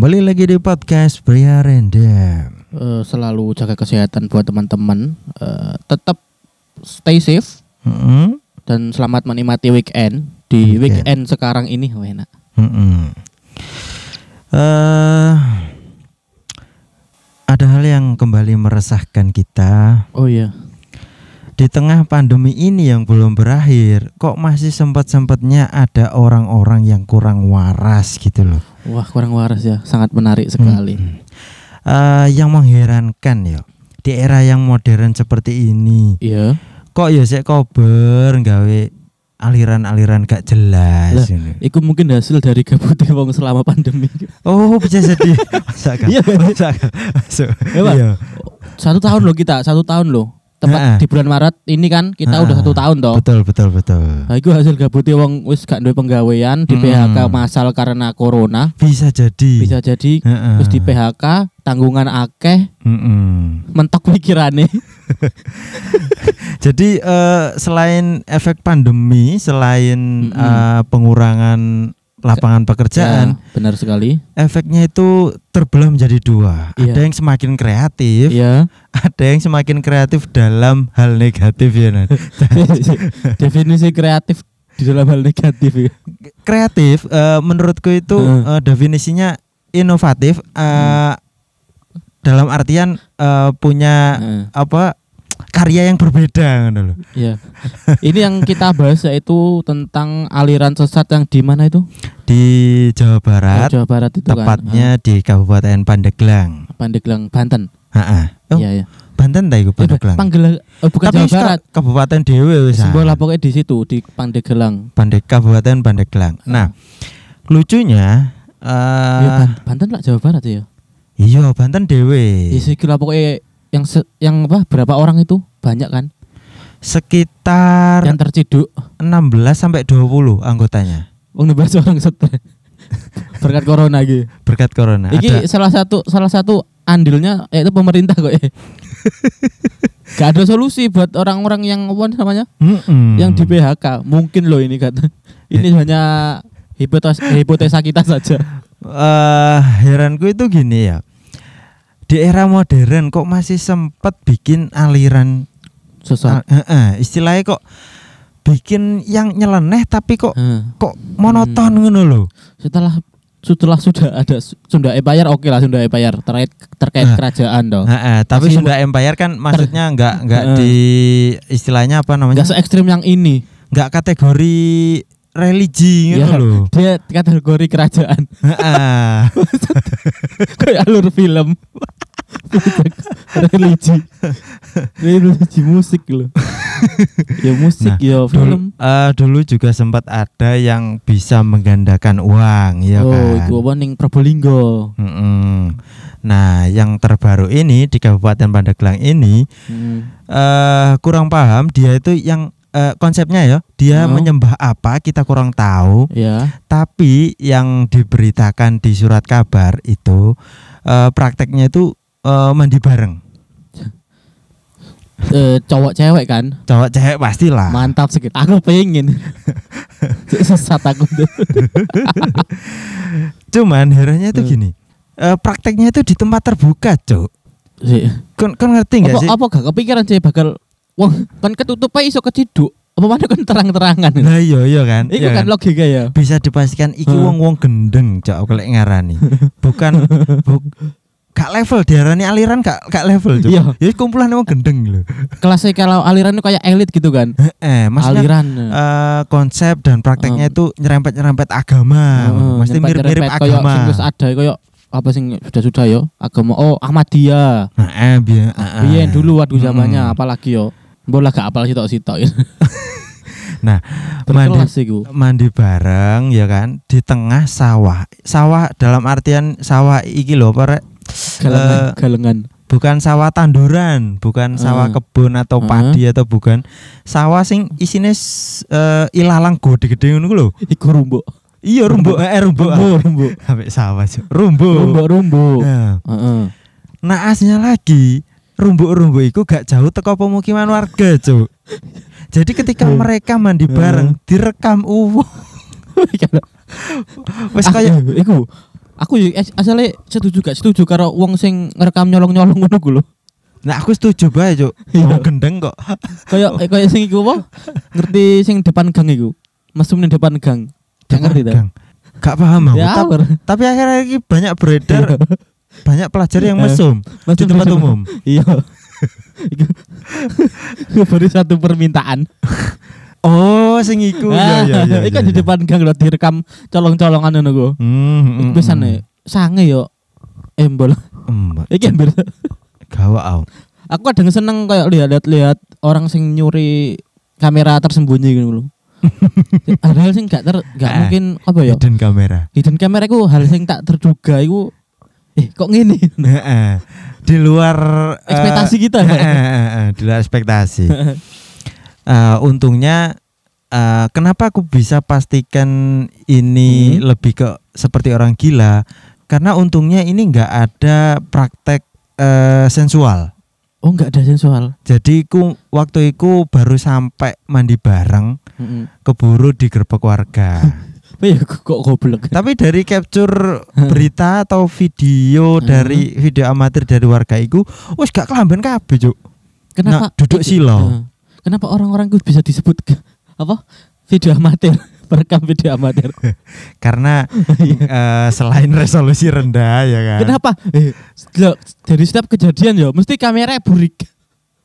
Kembali lagi di podcast Pria Random. Eh, selalu jaga kesehatan buat teman-teman. Eh, tetap stay safe Mm-mm, dan selamat menikmati weekend. Di Weekend. weekend sekarang ini oh, enak. mm-mm. Eh, ada hal yang kembali meresahkan kita Oh iya. di tengah pandemi ini yang belum berakhir. Kok masih sempat-sempatnya ada orang-orang yang kurang waras gitu loh. Wah, kurang waras ya. Sangat menarik sekali. Mm-mm. Eh, yang mengherankan ya di era yang modern seperti ini. Iya. Kok ya sik kober gawe aliran-aliran gak jelas Lah, ini. Iku mungkin hasil dari gabutnya wong selama pandemi. Oh, bisa jadi. Masa kan? Iya? Masa? Masuk. Iya. Iya. Satu tahun loh kita, satu tahun loh. Heeh. di bulan Maret ini kan kita udah satu tahun toh. Betul, betul, betul. Nah, itu hasil gabutnya wong wis gak duwe penggawean di Hmm. PHK masal karena corona. Bisa jadi. Bisa jadi Heeh. wis di PHK, tanggungan akeh, Mm-mm. mentok pikirannya. Jadi eh, selain efek pandemi, selain eh, pengurangan lapangan pekerjaan, Ya, benar sekali. efeknya itu terbelah menjadi dua. Iya. Ada yang semakin kreatif, Iya. ada yang semakin kreatif dalam hal negatif ya. Definisi kreatif di dalam hal negatif ya. kreatif eh, menurutku itu Heeh. eh, definisinya inovatif eh, dalam artian eh, punya Heeh. apa karya yang berbeda ngono loh. Iya. Ini yang kita bahas yaitu tentang aliran sesat yang di mana itu? di Jawa Barat Jawa Barat itu tepatnya di Kabupaten Pandeglang. kan. Pandeglang, Banten. Heeh. Oh, Iya, iya. Banten ta iku Eh, Pandeglang. Panggil oh, bukan Tapi Jawa Barat. Kabupaten Dewe wis. ah. Simbol pokoknya di situ di Pandeglang. Pandeg Kabupaten Pandeglang. Nah, lucunya Ya, eh Ban- Banten lah Jawa Barat ya. iya Banten Dewe. Di situ lah pokoknya yang se- yang apa berapa orang itu banyak kan Sekitar yang terciduk 16 sampai 20 anggotanya. Wong orang stres berkat corona gitu. Berkat corona. Ada salah satu salah satu andilnya yaitu pemerintah kok ya. Gak ada solusi buat orang-orang yang apa namanya? Mm-mm. Yang di PHK. Mungkin loh ini kata. Ini hanya hipotesa, hipotesa kita saja. eh heranku itu gini ya. Di era modern kok masih sempat bikin aliran Sesat. ah, eh, eh, istilahnya kok bikin yang nyeleneh tapi kok Heeh. kok monoton ngono loh. setelah setelah sudah ada Su- Sunda Empire oke lah Sunda Empire terkait terkait Nah. kerajaan dong. Heeh, tapi Masih Sunda Empire kan maksudnya nggak nggak Heeh. di istilahnya apa namanya? Gak se ekstrim yang ini. nggak kategori religi gitu Ya, loh. Dia kategori kerajaan. Heeh. Kayak alur film. Religi. religi musik loh. ya musik Nah, ya dulu, film. eh, dulu juga sempat ada yang bisa menggandakan uang, ya oh, kan? itu apa ning Probolinggo. Mm-mm. Nah, yang terbaru ini di Kabupaten Pandeglang ini Hmm. eh kurang paham dia itu yang eh, konsepnya ya, dia Oh. menyembah apa kita kurang tahu, Ya. tapi yang diberitakan di surat kabar itu eh, prakteknya itu eh, mandi bareng. Eh, cowok cewek kan. Cowok cewek pastilah. Mantap sekali. Aku pengen. Sesat aku tuh. Cuman herannya itu Hmm. gini. eh, prakteknya itu di tempat terbuka, Cuk. Sih. Kon kon ngerti nggak sih? apa gak kepikiran sih bakal wah kan ketutup aja iso keciduk. Apa mana kan terang-terangan. Nah, iya iya kan. Itu iya kan logika ya. bisa dipastikan iki wong-wong gendeng cok aku lek ngarani. Bukan bu, gak level diarani aliran gak gak level cok. Iya. Ya kumpulan wong gendeng lho. Kelasnya kalau aliran itu kayak elit gitu kan. Eh, maksudnya aliran. eh, konsep dan prakteknya Heeh. itu nyerempet-nyerempet agama. Heeh, Mesti mirip-mirip koyo agama. wis ada koyo apa sing sudah-sudah yo agama oh Ahmadiyah. Eh, biar, Biyen dulu waktu zamannya Mm. apalagi yo. Bola gak apal sitok-sitok. Nah, mandi mandi bareng ya kan di tengah sawah. Sawah dalam artian sawah iki lho? Galengan, galengan. bukan sawah tanduran, bukan sawah Eh. kebun atau Eh. padi atau bukan sawah sing isine eh, ilalang gede-gede ngono ku lho. Iku rumbo. Iya rumbu eh rumbu. Rumbo, rumbo. Sampai sawah Cuk. rumbu. Rumbo, rumbo. Nah, Heeh. naasnya lagi rumbu-rumbu itu gak jauh teko pemukiman warga, Cuk. Jadi ketika Hmm. mereka mandi bareng direkam uwo. Wes Ah, kayak iku Aku yo as- asale setuju gak setuju karo wong sing ngerekam nyolong-nyolong ngono ku lho. Nah aku setuju bae cuk. Iya. Gendeng kok. Kayak eh, kayak sing iku apa? Ngerti sing depan gang iku. Mesum ning depan gang. Gak ngerti ta? Gak paham aku. Ya, Tapi-. Tapi akhirnya ini banyak beredar banyak pelajar yang mesum di Mesum, tempat mesum. umum. Iya. Iku baru satu permintaan. Oh, sing iku. Iya iya iya. Iku iya, di iya. depan gang lho direkam colong-colongan ngono ku. Hmm, hmm, Pesane sange yo embol. hmm. Hmm, Iki ambil. Gawak au. Aku kadang seneng kayak lihat-lihat orang sing nyuri kamera tersembunyi gitu loh. Padahal sing gak ter gak Ah, mungkin apa ya? Hidden kamera. Hidden kamera iku hal sing tak terduga iku eh kok ngene? Heeh. di luar Ekspektasi kita. eh, eh, eh, eh, di luar ekspektasi. Eh, untungnya eh, kenapa aku bisa pastikan ini Hmm. lebih ke seperti orang gila? Karena untungnya ini nggak ada praktek eh, sensual. Oh enggak ada sensual. Jadi ku waktu itu baru sampai mandi bareng, Heeh. keburu digerebek warga. Ya kok goblok. Tapi dari capture berita atau video Hmm. dari video amatir dari warga itu, wes gak kelamben kabeh, Cuk. Kenapa Nah, duduk silo. Kenapa orang-orang itu bisa disebut apa? Video amatir, perekam video amatir. Karena eh, selain resolusi rendah ya kan. Kenapa? Eh, dari setiap kejadian ya mesti kamera burik.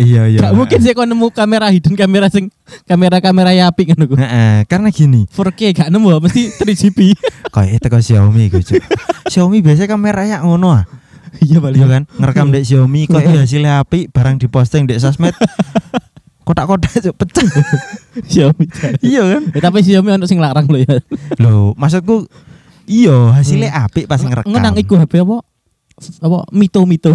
Iya iya. Gak mungkin sih kau nemu kamera hidden kamera sing kamera-kamera ya apik ngono ku. Heeh, karena gini, 4K gak nemu mesti 3GP. kayak itu Xiaomi gitu. Xiaomi biasanya kameranya ngono ah. Iya Iya kan, ngerekam dek Xiaomi kok hasilnya apik barang diposting dek sosmed. Kotak-kotak Cuk, pecah. Xiaomi. iya kan? Eh, tapi Xiaomi ono sing larang lho ya. Loh, maksudku iya hasilnya apik pas ngerekam. Ngenang iku HP apa? Apa mito mito.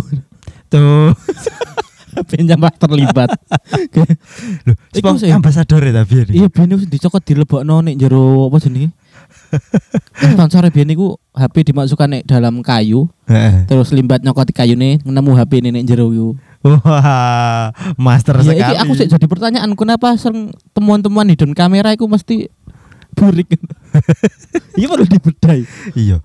Tuh. HP nyampe terlibat. Loh, Iku sih. ambasador ya tapi. Iya ben dicokot dilebokno nek jero apa jenenge? Sponsor biyen iku HP dimasukkan nek dalam kayu, terus limbat nyokot kayune nemu HP ini nek jero iku. Wah, master Ya, sekali. iki aku sih jadi pertanyaan kenapa sering temuan-temuan hidden kamera itu mesti burik. Iya perlu dibedai. Iya.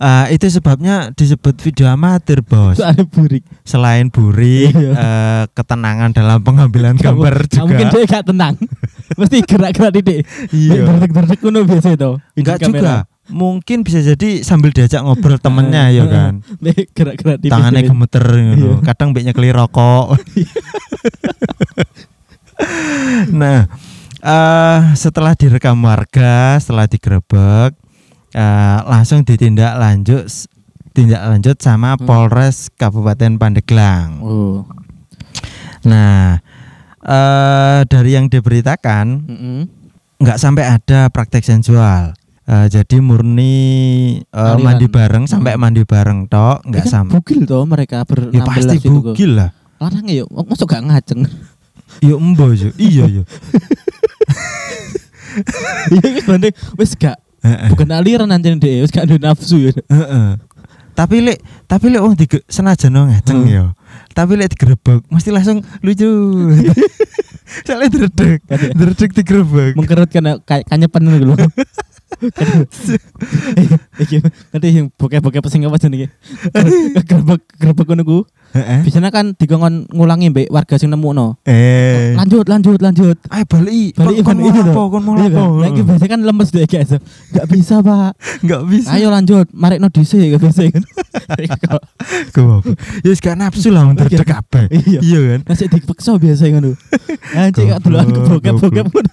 Ah, itu sebabnya disebut video amatir, Bos. Burik. Selain burik, Iya. eh, ketenangan dalam pengambilan Gak gambar juga. mungkin dia gak tenang. mesti gerak-gerak titik. Iya. Derdek-derdek kuno biasa itu. Enggak juga. Mungkin bisa jadi sambil diajak ngobrol temennya ya kan. Nek gerak-gerak. Tangannya gemeter Iya. gitu. Kadang mbeknya keli rokok. nah, eh setelah direkam warga, setelah digerebek, eh, langsung ditindak lanjut tindak lanjut sama Hmm. Polres Kabupaten Pandeglang. Oh. Nah, eh dari yang diberitakan nggak sampai ada praktek sensual. Eh, jadi murni Aliran. mandi bareng sampai Hmm. mandi bareng tok, nggak Ya kan sampai. Bugil toh mereka ber Ya pasti bugil lah. Larang ya, masuk gak ngajeng. Ya embo yo. Iya yo. Iya wis banding wis gak bukan aliran nanti deh, wis gak ada nafsu ya. Heeh. Tapi lek tapi lek wong dige senajan wong ngajeng Hmm. yo. Tapi lek digerebek mesti langsung lucu. Soalnya dredeg, ya. dredeg digerebek. Mengkerut kan kayak kanyepen ngono lho. Iki nanti yang bokeh-bokeh pesing apa jenenge? Gerbek gerbek ngono ku. Biasanya kan digongkon ngulangi mbek warga sing nemukno. Eh. Lanjut, lanjut, lanjut. Ayo balik. Balik kon, mau iya apa? Kon mau Iya apa? kan? Nah, iki biasanya kan lemes deh guys. Gak bisa, Pak. Enggak bisa. Ayo lanjut, marek no dhisik gak bisa kan. Apa? Ya wis gak nafsu lah wong dredeg kabeh. Iya. Iya kan? Masih dipeksa biasa ngono. Anjing gak duluan Goblok, kebokep-bokep ngono.